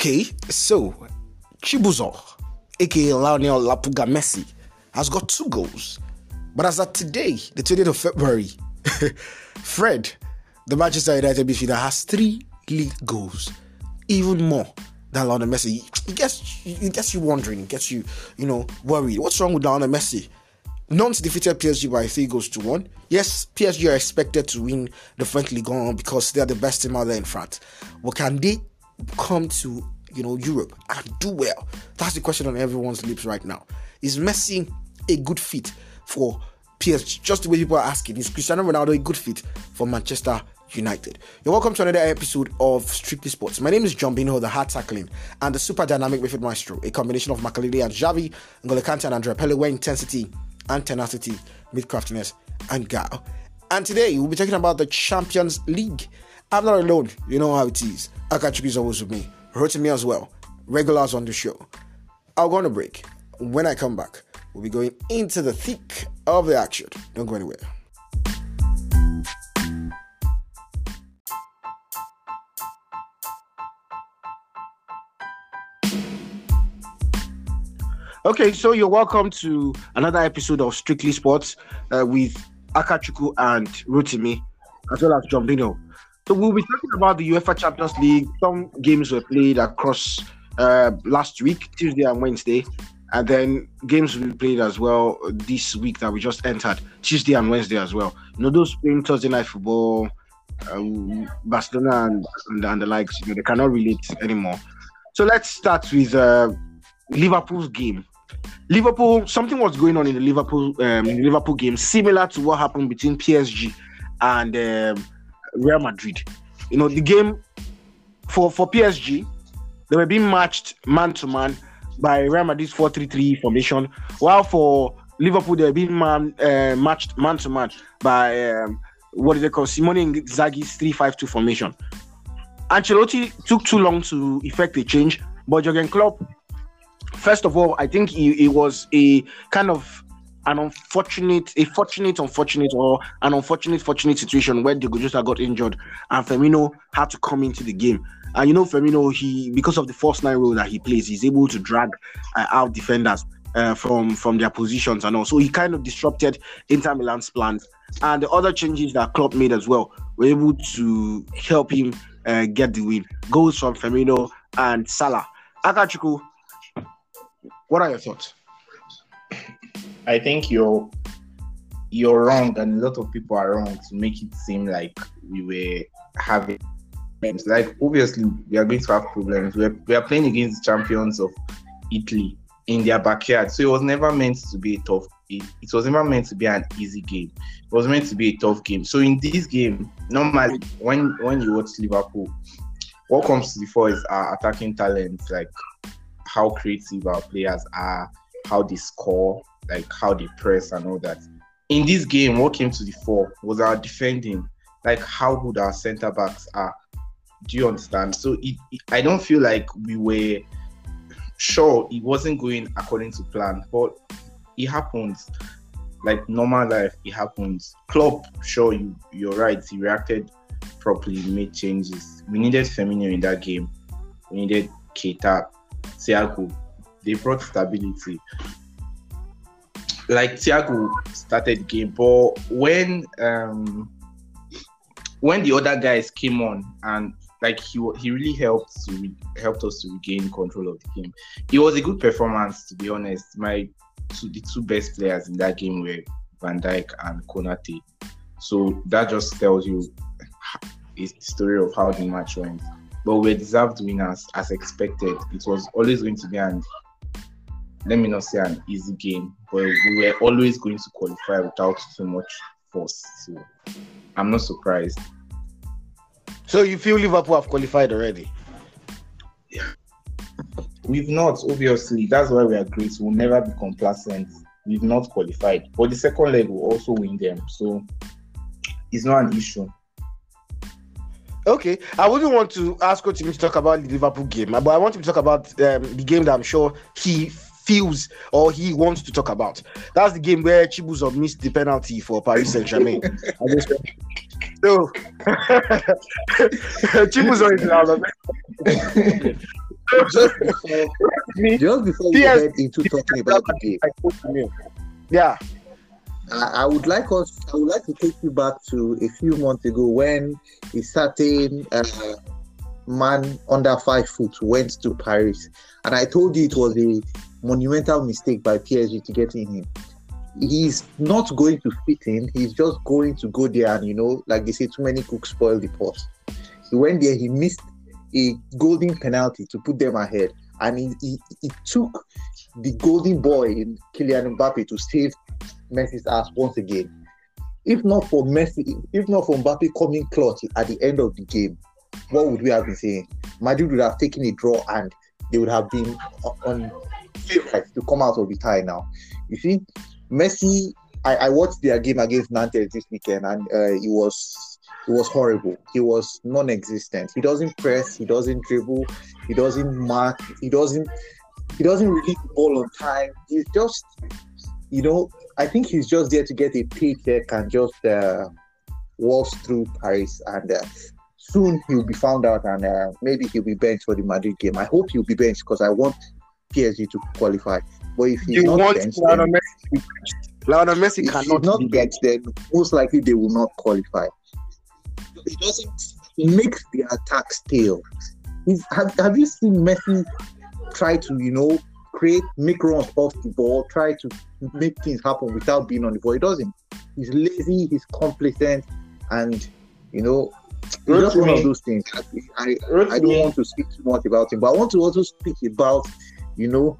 Okay, so Chibuzo, aka Lionel Lapuga Messi, has got two goals. But as of today, the 20th of February, Fred, the Manchester United midfielder, has three league goals, even more than Lionel Messi. It gets, it gets you wondering, it gets you, you know, worried. What's wrong with Lionel Messi? Nantes defeated PSG by three goals to one. Yes, PSG are expected to win the French League on because they are the best team out there in France. But can they come to you know Europe and do well? That's the question on everyone's lips right now. Is Messi a good fit for PSG? Just the way people are asking, is Cristiano Ronaldo a good fit for Manchester United? You're welcome to another episode of Strictly Sports. My name is Johnbinho, the hard tackling and the super dynamic midfield maestro, a combination of Makelele and Javi, N'Golo and Andrea Pelle, where intensity and tenacity with craftiness and guile. And today we'll be talking about the Champions League. I'm not alone, you know how it is. Akachukwu is always with me, hurting me as well. Regulars on the show. I'll go on a break. When I come back, we'll be going into the thick of the action. Don't go anywhere. Okay, so you're welcome to another episode of Strictly Sports uh, with Akachukwu and Rotimi, as well as Johnbinho. So we'll be talking about the UEFA Champions League. Some games were played across uh, last week, Tuesday and Wednesday, and then games will be played as well this week that we just entered, Tuesday and Wednesday as well. You know, those playing Thursday night football, um, Barcelona and, and, and, the likes, you know, they cannot relate anymore. So let's start with uh, Liverpool's game. Liverpool, something was going on in the Liverpool um, in the Liverpool game, similar to what happened between PSG and um, Real Madrid. You know, the game for for PSG, they were being matched man to man by Real Madrid's 4-3-3 formation, while for Liverpool they were being man, uh, matched man to man by um, what do they call Simone Inzaghi's 3-5-2 formation. Ancelotti took too long to effect a change, but Jurgen Klopp first of all, I think it, it was a kind of an unfortunate, a fortunate, unfortunate, or an unfortunate, fortunate situation where Diogo got injured and Firmino had to come into the game. And you know, Firmino, he because of the first nine role that he plays, he's able to drag uh, out defenders uh, from from their positions and all. So he kind of disrupted Inter Milan's plans. And the other changes that Klopp made as well were able to help him uh, get the win. Goals from Firmino and Salah. Akachukwu, what are your thoughts? I think you're you're wrong, and a lot of people are wrong to make it seem like we were having problems. Like obviously, we are going to have problems. We are, we are playing against champions of Italy in their backyard, so it was never meant to be a tough. It, it was never meant to be an easy game. It was meant to be a tough game. So in this game, normally when when you watch Liverpool, what comes to the fore is our attacking talent, like how creative our players are, how they score, like how they press and all that. In this game, what came to the fore was our defending, like how good our centre backs are. Do you understand? So it, it, I don't feel like we were sure it wasn't going according to plan, but it happens. Like normal life, it happens. Klopp, sure, you you're right. He reacted properly, made changes. We needed Firmino in that game. We needed Keita Thiago, they brought stability. Like Thiago started the game, but when um when the other guys came on and like he he really helped to re- helped us to regain control of the game. It was a good performance, to be honest. My two, the two best players in that game were Van Dijk and Konate. So that just tells you the story of how the match went but we deserved winners as expected. It was always going to be an let me not say an easy game, but we were always going to qualify without too much force. So I'm not surprised. So you feel Liverpool have qualified already? Yeah. We've not, obviously. That's why we are great. We'll never be complacent. We've not qualified. But the second leg will also win them. So it's not an issue. Okay, I wouldn't want to ask Coach to talk about the Liverpool game, but I want him to talk about um, the game that I'm sure he feels or he wants to talk about. That's the game where Chibuzo missed the penalty for Paris Saint Germain. so Chibuzo is now. just before, just before we Yes. get into talking about the game, Yeah. I, I would like us. I would like to take you back to a few months ago when a certain uh, man under five foot went to Paris, and I told you it was a monumental mistake by PSG to get in him. He's not going to fit in. He's just going to go there and you know, like they say, too many cooks spoil the pot. He went there. He missed a golden penalty to put them ahead, and he, he, he took the golden boy in Kylian Mbappe to save Messi's ass once again. If not for Messi, if not for Mbappe coming clutch at the end of the game, what would we have been saying? Madrid would have taken a draw and they would have been on favorites to come out of the tie now. You see, Messi. I, I watched their game against Nantes this weekend, and uh, it was it was horrible. He was non-existent. He doesn't press. He doesn't dribble. He doesn't mark. He doesn't. He doesn't release the ball on time. He's just, you know, I think he's just there to get a paycheck and just uh, through Paris. And uh, soon he'll be found out, and uh, maybe he'll be benched for the Madrid game. I hope he'll be benched because I want PSG to qualify. But if he's You not want benched, Lionel then, Messi to be benched. Lionel Messi if he's cannot not be benched, then most likely they will not qualify. He doesn't make the attack stale. He's, have, have you seen Messi try to, you know, create make runs off the ball, try to make things happen without being on the ball? He doesn't. He's lazy, he's complacent, and you know, it's just one of those things. I, I, I don't want to speak too much about him, but I want to also speak about, you know,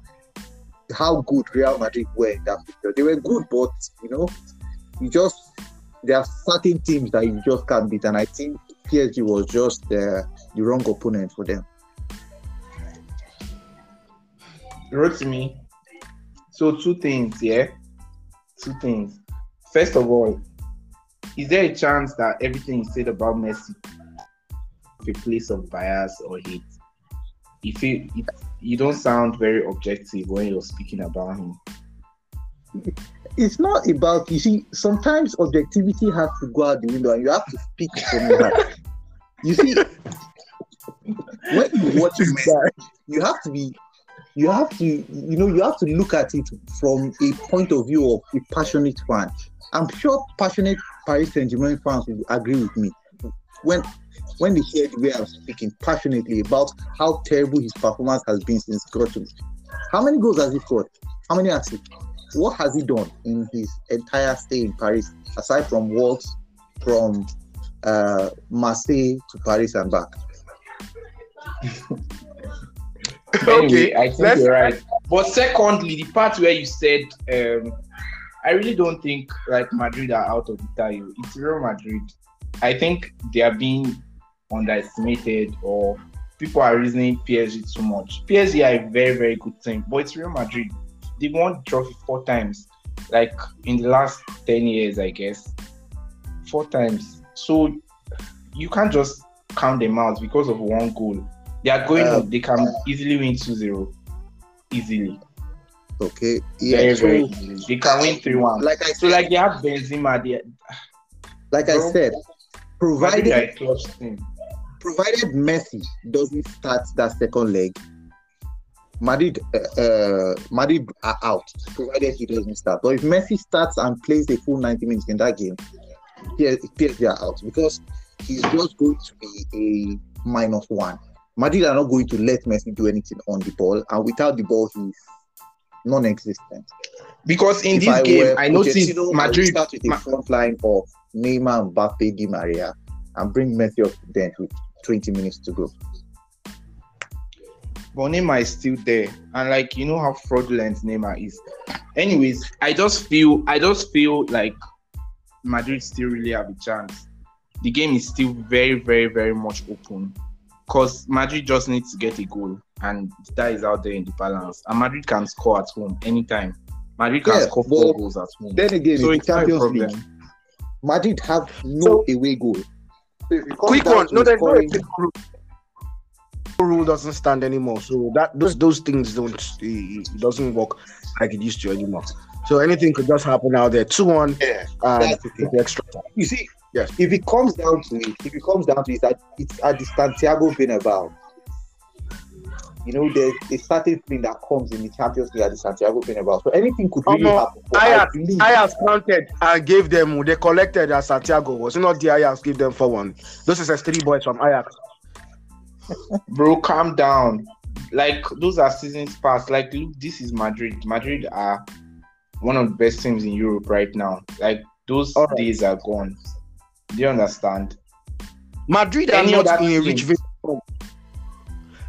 how good Real Madrid were in that picture. They were good, but you know, you just there are certain teams that you just can't beat, and I think PSG was just uh, the wrong opponent for them. Rotimi. So two things, yeah. Two things. First of all, is there a chance that everything you said about Messi, a place of bias or hate? If you it, you don't sound very objective when you're speaking about him. It's not about you see. Sometimes objectivity has to go out the window, and you have to speak from your heart. You see, when you watch Messi, you have to be you have to you know you have to look at it from a point of view of a passionate fan. I'm sure passionate paris saint-germain fans will agree with me. When when they hear the way i'm speaking passionately about how terrible his performance has been since Groton. how many goals has he scored? How many assists? What has he done in his entire stay in paris aside from waltz from uh marseille to paris and back Anyway, I think let's- you're right. But secondly, the part where you said, um, I really don't think like Madrid are out of the title. It's Real Madrid. I think they are being underestimated or people are reasoning PSG too much. PSG are a very, very good team, but it's Real Madrid. They won the trophy four times, like in the last 10 years, I guess. Four times. So you can't just count them out because of one goal. They are going Uh, up. They can easily win 2-0. Easily. okay very, yeah very so easily. They can win 3-1. like i So said like they have Benzema, they like i said provided a provided Messi doesn't start that second leg, Madrid, uh, uh, Madrid are out. Provided he doesn't start, but if Messi starts and plays the full 90 minutes in that game, PSG are out because he's just going to be a minus one. Madrid are not going to let Messi do anything on the ball, and without the ball, he's non-existent. Because in If this game, I noticed Pochettino, I would Madrid. start with a Ma- front line of Neymar, Mbappe, Di Maria, and bring Messi up to bench with 20 minutes to go. but Neymar is still there, and like you know how fraudulent Neymar is. Anyways, I just feel I just feel like Madrid still really have a chance. The game is still very, very, very much open. Cause Madrid just needs to get a goal, and that is out there in the balance. And Madrid can score at home anytime. Madrid can Yeah, score four but goals at home. Then again, so in it's the a Champions. League, Madrid have no away goal. So if it comes Quick one. No, there's no scoring- rule. rule doesn't stand anymore. So that those those things don't it it doesn't work like it used to anymore. So anything could just happen out there. Two one Yeah, and that's extra time. You see, Yes. if it comes down to it, if it comes down to it, that it's at the Santiago Bernabeu. you know, there's a certain thing that comes in the Champions League at the Santiago Bernabeu. So anything could Oh, really no. happen. I Ajax, believe Ajax counted and gave them. They collected at Santiago. Was it not the Ajax gave them for one? Those is three boys from Ajax. Bro, calm down. Like those are seasons past. Like look, this is Madrid. Madrid are one of the best teams in Europe right now. Like those right. days are gone. Do you understand? Madrid are Any not in a rich vein. of form.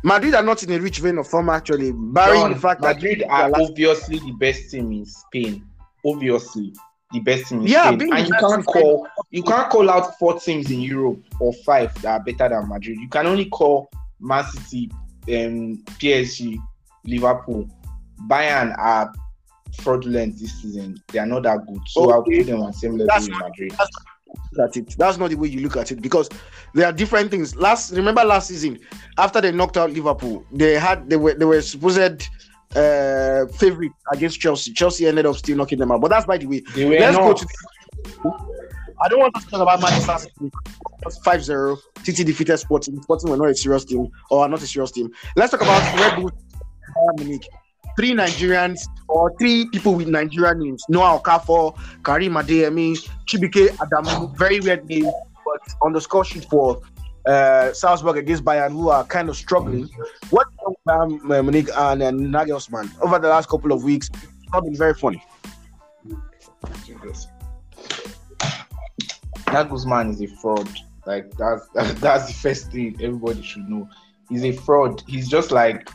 Madrid are not in a rich vein of form actually, barring John, the fact Madrid that are last- obviously the best team in Spain. Obviously, the best team in Yeah, Spain. And you can't call you can't call out four teams in Europe or five that are better than Madrid. You can only call Man City, um, PSG, Liverpool, Bayern are fraudulent this season. They are not that good. So I'll Okay. put them on the same level That's with Madrid. At it. That's not the way you look at it because there are different things. Last remember last season after they knocked out Liverpool, they had they were they were supposed uh favorite against Chelsea. Chelsea ended up still knocking them out. But that's by the way. Let's go not. to I don't want to talk about Manchester City. 5-0. City defeated Sporting. Sporting were not a serious team or not a serious team. Let's talk about Red Bull Munich. Three Nigerians or three people with Nigerian names. Noah Okafor, Karim Adeyemi, Chibike Adamu. Very weird name, but on the score sheet for uh, Salzburg against Bayern, who are kind of struggling. What um, Munich and uh, Nagelsmann over the last couple of weeks? It's not been very funny. Nagelsmann is a fraud. Like that's that's the first thing everybody should know. He's a fraud. He's just like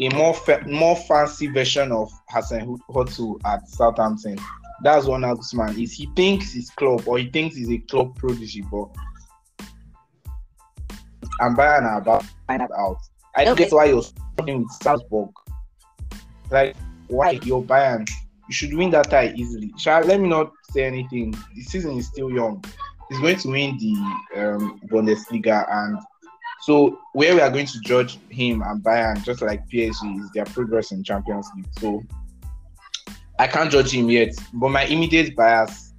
a more fa- more fancy version of Hassan Hotu at Southampton. That's what Nagelsmann is. He thinks he's club or he thinks he's a club prodigy, but and Bayern are about to find that out. I think Okay. that's why you're struggling with Salzburg. Like, why you're Bayern? You should win that tie easily. Shall let me not say anything. The season is still young. He's going to win the um, Bundesliga, and so where we are going to judge him and Bayern, just like PSG, is their progress in Champions League. So I can't judge him yet, but my immediate bias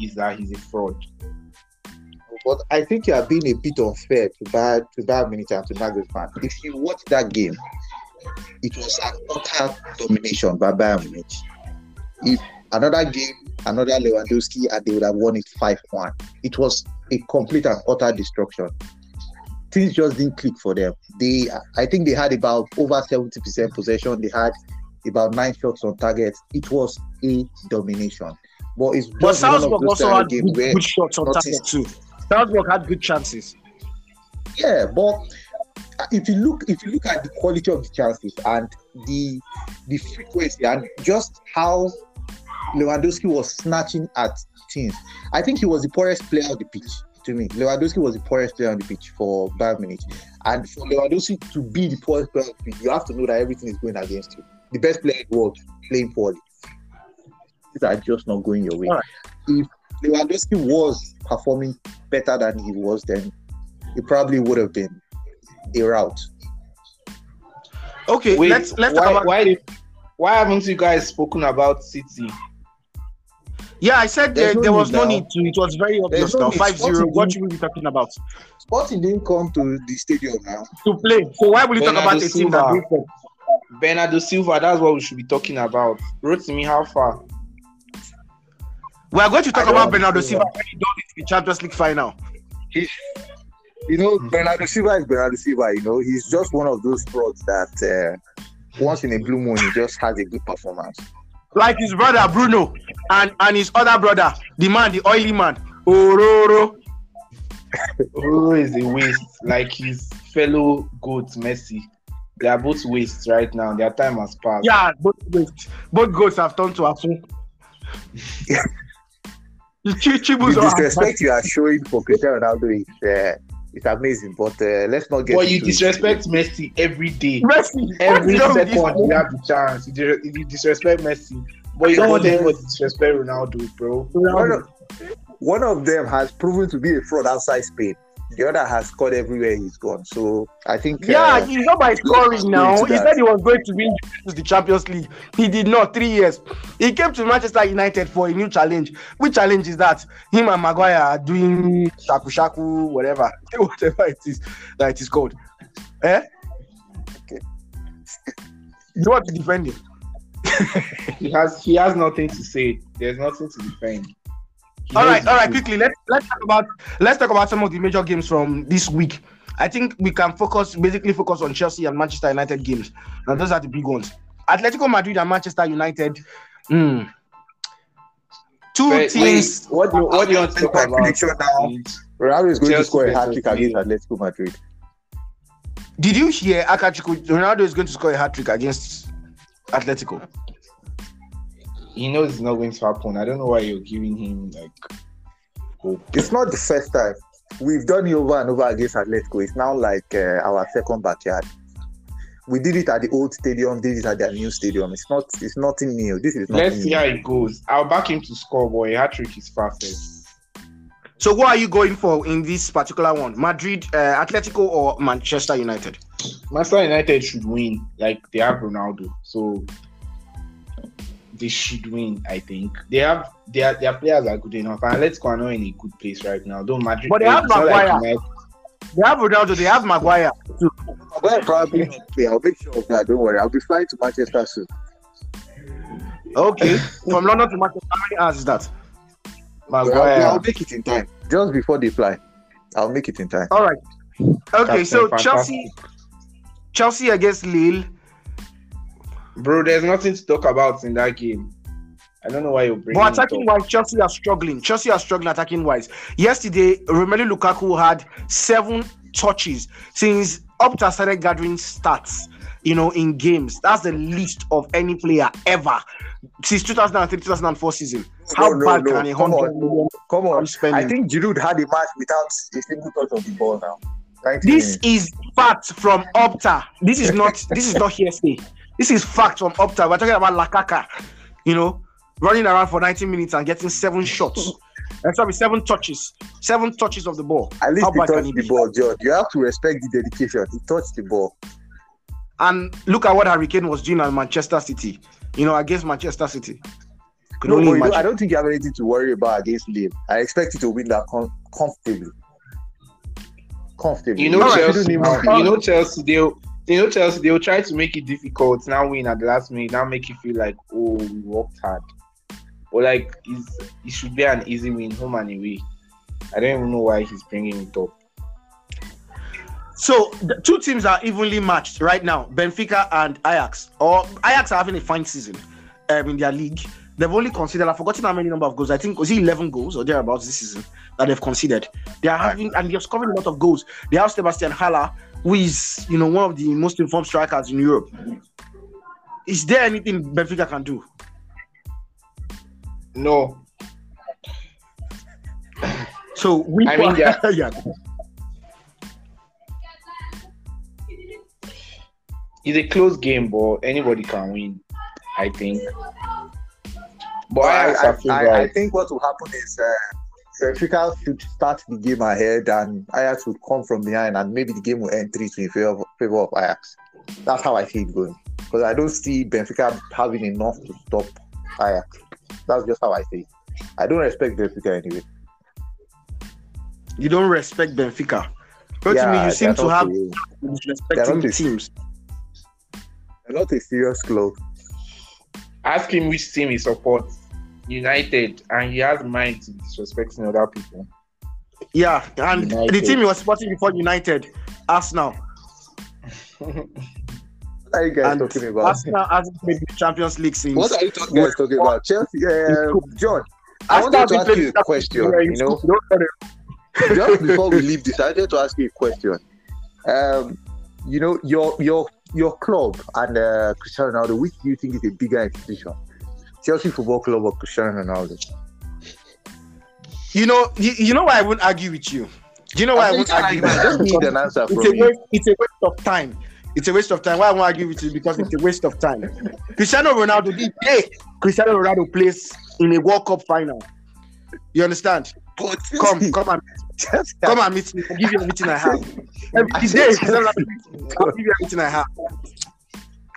is that he's a fraud. But I think you are being a bit unfair to Bayern to Bayern Munich and to Nagelsmann. If you watch that game, it was an utter domination by Bayern Munich. If another game, another Lewandowski, and they would have won it 5-1. It was a complete and utter destruction. Things just didn't click for them. They, I think they had about over 70% possession. They had about nine shots on target. It was a domination. But it's But just one of Salzburg also had good, good shots on target too. Salzburg had good chances. Yeah, but if you look if you look at the quality of the chances and the the frequency and just how Lewandowski was snatching at things, I think he was the poorest player on the pitch. To me, Lewandowski was the poorest player on the pitch for Bayern Munich, and for Lewandowski to be the poorest player on the pitch, you have to know that everything is going against you. The best player in the world playing poorly. These are just not going your way. All right. If Lewandowski was performing better than he was, then it probably would have been a route. Okay, Wait, let's let's why, talk about. why, why haven't you guys spoken about City? Yeah, I said there, no there was need no now. need to. It was very obvious no now. 5 0. What didn't- should we be talking about? Sporting didn't come to the stadium now. To play. So why will you talk about a team that Silva. played? Bernardo Silva, that's what we should be talking about. Rotimi how far? We are going to talk about Bernardo. Silva when he done it in the Champions League final. He's, you know, Bernardo Silva is Bernardo Silva. You know, he's just one of those frauds that uh, once in a blue moon he just has a good performance. Like his brother Bruno and, and his other brother, the man, the oily man, Ororo. Oro is a waste, like his fellow goat Messi. They are both wastes right now. Their time has passed. Yeah, both goats, both goats have turned to Afu. Yeah. The Chi- The disrespect you are showing for Cristiano Ronaldo is uh, it's amazing. But uh, let's not get. But you into it. disrespect Messi every day. Messi. Every what's wrong with this second you have the chance. You, dis- you disrespect Messi. But you don't want anyone to disrespect Ronaldo, bro. One of, one of them has proven to be a fraud outside Spain. The other has scored everywhere he's gone. So I think. Yeah, uh, he's not by scoring now. He said he was going to win the Champions League. He did not. Three years. He came to Manchester United for a new challenge. Which challenge is that? Him and Maguire are doing shaku shaku, whatever, whatever it is that it is called. Eh? Okay. You want to defend him? He has he has nothing to say. There's nothing to defend. He All knows right, the all right. Quickly, let's let's talk about let's talk about some of the major games from this week. I think we can focus basically focus on Chelsea and Manchester United games. Now those are the big ones. Atletico Madrid and Manchester United. hmm. Two Wait, teams. wait, what do you, what do you want to talk about? prediction now. Ronaldo is going to score a hat trick against Atletico Madrid. Did you hear Akachukwu? Ronaldo is going to score a hat trick against Atletico. He knows it's not going to happen. I don't know why you're giving him like hope. It's not the first time. We've done it over and over against Atletico. It's now like uh, our second backyard. We did it at the old stadium, did it at their new stadium. It's not it's nothing new. This is Let's see new. how it goes. I'll back him to score, boy. A hat trick is perfect. So what are you going for in this particular one? Madrid, uh, Atletico, or Manchester United? Manchester United should win. Like they have Ronaldo, so they should win. I think they have their their players are good enough, and let's go are not in a good place right now. Don't Madrid, But they eh, have it's not like Maguire. United- They have Ronaldo. They have Maguire. Maguire probably not. I'll make sure of that. Don't worry. I'll be flying to Manchester soon. Okay, from London to Manchester. How many hours is that? I'll, Maguire. I'll make it in time. Just before they fly. I'll make it in time. All right. Okay, Captain, so fantastic. Chelsea, Chelsea against Lille. Bro, there's nothing to talk about in that game. I don't know why you're bringing But it attacking up. wise, Chelsea are struggling. Chelsea are struggling attacking wise. Yesterday, Romelu Lukaku had seven touches since Opta started gathering stats. You know, in games, that's the least of any player ever since 2003 2004 season. How No, no, bad no. can a Come hundred on. million Come on. pound spending? I think Giroud had a match without a single touch of the ball now. This minutes. is fact from Opta. This is not this is not hearsay. This is fact from Opta. We're talking about Lakaka, you know, running around for 90 minutes and getting seven shots. And sorry, seven touches. Seven touches of the ball. At least How he touched the ball, John. You have to respect the dedication. He touched the ball. And look at what Harry Kane was doing at Manchester City, you know, against Manchester City. Could No, only but you know, I don't think you have anything to worry about against Lille. I expect you to win that com- comfortably. Comfortably. You know All right, Chelsea. shouldn't even- now, you know Chelsea. They'll you know Chelsea. They'll try to make it difficult. Now win at the last minute. Now make you feel like oh we worked hard. But like it should be an easy win, home and away. I don't even know why he's bringing it up. So the two teams are evenly matched right now, Benfica and Ajax. Or Ajax are having a fine season um, in their league. They've only considered, I've forgotten how many number of goals. I think was it 11 goals or thereabouts this season that they've considered. They are having and they're scoring a lot of goals. They have Sebastien Haller, who is you know one of the most informed strikers in Europe. Is there anything Benfica can do? No, So we I mean, yeah. yeah. it's a close game, but anybody can win. I think. But I, Ajax I, I, I think what will happen is uh, Benfica should start the game ahead and Ajax will come from behind and maybe the game will end 3 2 in favor, favor of Ajax. That's how I see it going. Because I don't see Benfica having enough to stop Ajax. That's just how I see it. I don't respect Benfica anyway. You don't respect Benfica. But to me, you seem to have a- disrespecting the teams. they're not a serious club. Ask him which team he supports. United, and he has mind to disrespecting other people. Yeah, and the team he was supporting before United, Arsenal. What are you guys And talking about? Arsenal hasn't played the Champions League since. What are you talking, guys talking about? Chelsea, uh, John. I Arsenal wanted to ask you a question. You know, just before we leave this, I wanted to ask you a question. Um, you know, your your your club and uh, Cristiano Ronaldo, which do you think is a bigger institution? Chelsea Football Club or Cristiano Ronaldo? You know, you, you know why I won't argue with you. Do you know why I won't argue? I just need an answer It's from a you. waste. It's a waste of time. It's a waste of time. Why I won't argue with you? Because it's a waste of time. Cristiano Ronaldo, the day Cristiano Ronaldo plays in a World Cup final, you understand? But Come, come and Chelsea- come and meet me. I'll give you everything I have. Every day, Cristiano I'll give you everything I have.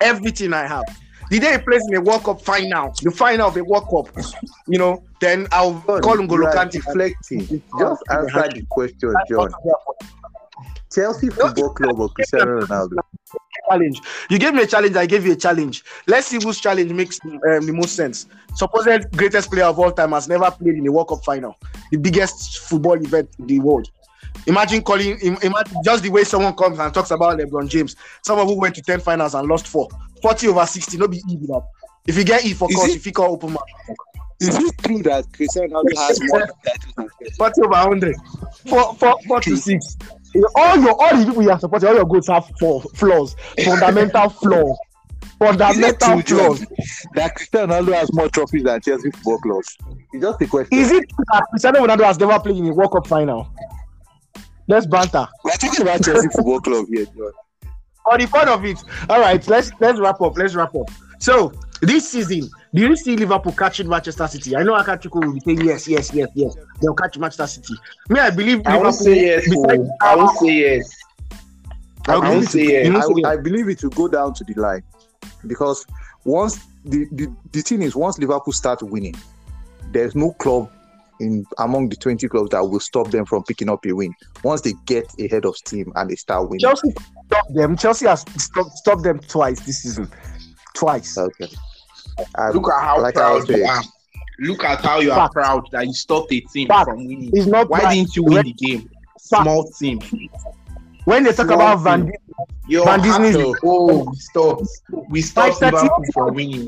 Everything I have. The day he plays in a World Cup final, the final of a World Cup, you know, then I'll John, call him you are Golo Kante. deflecting. Just answer the question, John. Chelsea Football Club or Cristiano Ronaldo? challenge. You gave me a challenge, I gave you a challenge. Let's see whose challenge makes um, the most sense. Supposed greatest player of all time has never played in a World Cup final, the biggest football event in the world. Imagine calling, imagine just the way someone comes and talks about LeBron James, someone who went to 10 finals and lost four, 40 over 60, no be easy that. If you get E for Is course, if you call open mouth, Is it true that Cristiano Ronaldo has more titles than 40 over 100, four, four, four to six. All your all the people you are supporting, all your goals have four flaws, fundamental flaw, fundamental Is it true, flaws. That Cristiano Ronaldo has more trophies than Chelsea Football Club? It's just a question. Is it that Cristiano Ronaldo has never played in a World Cup final? Let's banter. We're talking about Chelsea Football Club here, John. On the point of it, all right. Let's let's wrap up. Let's wrap up. So this season, do you see Liverpool catching Manchester City? I know Akachukwu will be saying yes, yes, yes, yes. They'll catch Manchester City. Me, I believe I won't say yes. besides- oh. I won't say yes. I won't say yes. I, yes. I believe it will go down to the line because once the, the, the thing is once Liverpool start winning, there's no club in among the 20 clubs that will stop them from picking up a win. Once they get ahead of steam and they start winning. Chelsea stopped them. Chelsea has stopped, stopped them twice this season. Twice. Okay. And Look at how like proud you are. Look at how you are Fact. proud that you stopped a team Fact. from winning. It's not Why twice. didn't you win the game? Fact. Small team. When they talk Small about Van, team. You're Van Disney's- Oh, we stopped. We stopped Liverpool from winning.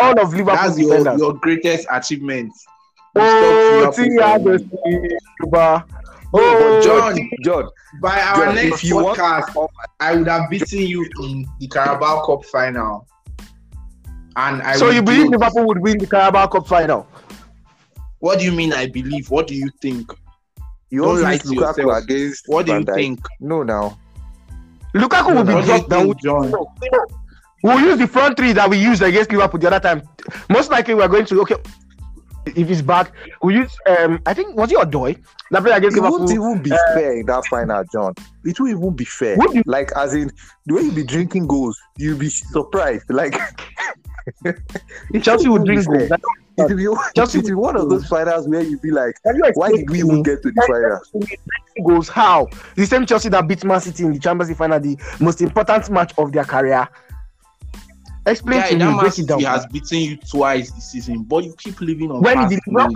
all of Liverpool That's your, your greatest achievement. We Oh, stopped Liverpool Thiago. Silva. no, but Oh, John, John, By our John, next if you want- podcast, I would have beaten you in the Carabao Cup final. And I so you believe do- Liverpool would win the Carabao Cup final? What do you mean? I believe. What do you think? you Don't want lie to to Lukaku yourself. against What do you Van think? No, now. Lukaku will be What dropped down. think, John? We'll use the front three that we used against Liverpool the other time. Most likely, we're going to okay. If he's back, we use um. I think was it Odoi that played against It won't even be fair in that final, John. It won't even be fair. Would you- Like, as in, the way you be drinking goals, you'll be surprised. Like, Chelsea would drink It won't be goals. fair. it will be, Chelsea it will be one of those finals where you be like, why did we even get to the final? goals? How the same Chelsea that beat Man City in the Champions League final, the most important match of their career. Explain Guy, to me. Break it down. City has beaten you twice this season, but you keep living on When past did glory.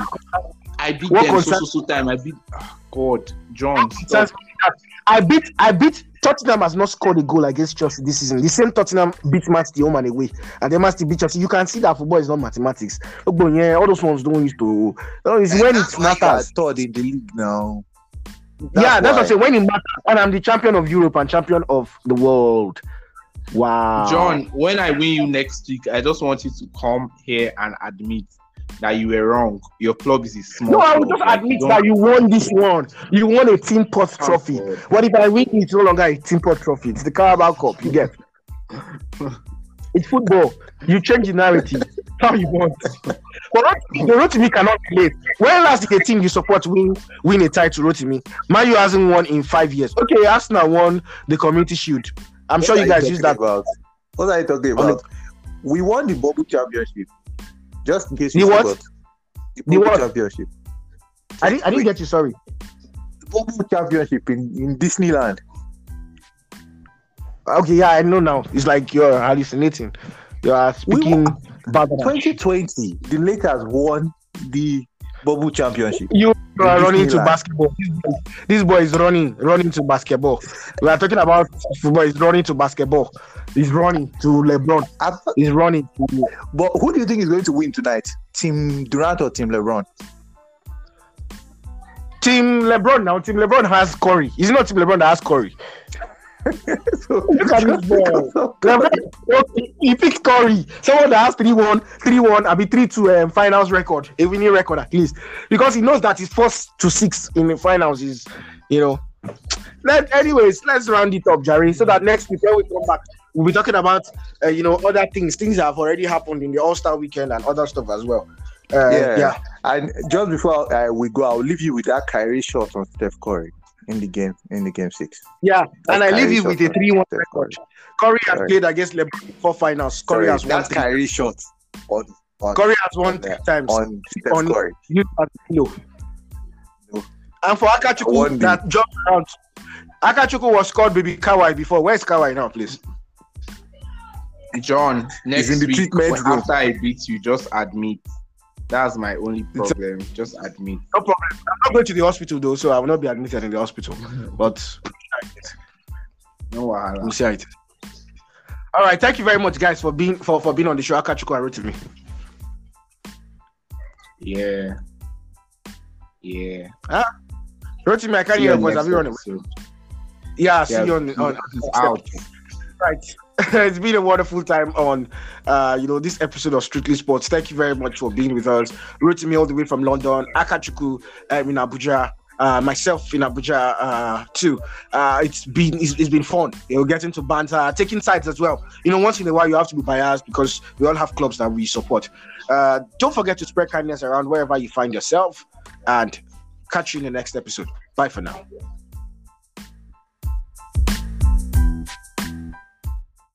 I beat What them so so so time. I beat oh, God, John. Stop. I beat I beat Tottenham has not scored a goal against Chelsea this season. The same Tottenham beat Man City home and away, and they must beat Chelsea. You can see that football is not mathematics. Look, but yeah, all those ones don't used to. No, it's when it That's why you are matters. third in the league now. yeah, that's what. I say. When it matters, and I'm the champion of Europe and champion of the world. Wow, John, when I win you next week, I just want you to come here and admit that you were wrong. Your club is a small. No, I will club. just Like, admit don't- that you won this one. You won a team pot Oh, trophy. What if I win? It's no longer a team pot trophy. It's the Carabao Cup. You get. It's football. You change the narrative. How you want. But not- the Rotimi cannot relate. When last did a team you support win win a title? Rotimi. Man, you hasn't won in five years. Okay, Arsenal won the Community Shield. I'm What sure you guys use that. About? What are you talking On the- about? We won the bubble championship. Just in case The you what? forgot. The The what? championship. I didn't. I didn't get you. Sorry. The bubble championship in, in Disneyland. Okay, yeah, I know now. It's like you're hallucinating. You are We speaking bad. 2020, the Lakers won the bubble championship. You are running to basketball. This boy- is running, running to basketball. We are talking about football. He's running to basketball. He's running to LeBron. He's running. To, But who do you think is going to win tonight? Team Durant or Team LeBron? Team LeBron now. Team LeBron has Curry. It's not Team LeBron that has Curry. he picked Curry. Someone that has 3 1, 3 1, I mean 3 2 um, finals record, a winning record at least. Because he knows that his first to six in the finals is, you know. Let, anyways, let's round it up, Jerry, so that next week when we come back, we'll be talking about, uh, you know, other things, things that have already happened in the All Star weekend and other stuff as well. Uh, Yeah. yeah. And just before uh, we go, I'll leave you with that Kyrie shot on Steph Curry in the game in the game six. Yeah, and I leave you with a 3 1 record. Curry has Sorry. played against LeBron four finals. Curry Sorry, has won that's three. Kyrie shot on on, Curry has won three times. on Steph on- Curry. You no. No. And for Akachukwu that jumped around, Akachukwu was called Baby Kawhi before. Where's Kawhi now, please? John, next in the week treatment when- room. after I beat you, just admit. That's my only problem. Just admit. No problem. I'm not going to the hospital though, so I will not be admitted in the hospital. But No wahala. we'll see it. All right, thank you very much, guys, for being for, for being on the show. Akachukwu and Rotimi. Yeah. Yeah. Rotimi, I can't See hear your you voice. Have you on it? episode. Yeah, see Yeah, you on, on, it's out. Right. it's been a wonderful time on uh you know this episode of Strictly Sports. Thank you very much for being with us. Rotimi all the way from London, Akachukwu um, in Abuja. Uh, myself in Abuja uh, too. Uh, it's been it's, it's been fun. You know, getting to banter, taking sides as well. You know, once in a while you have to be biased because we all have clubs that we support. Uh, don't forget to spread kindness around wherever you find yourself, and catch you in the next episode. Bye for now.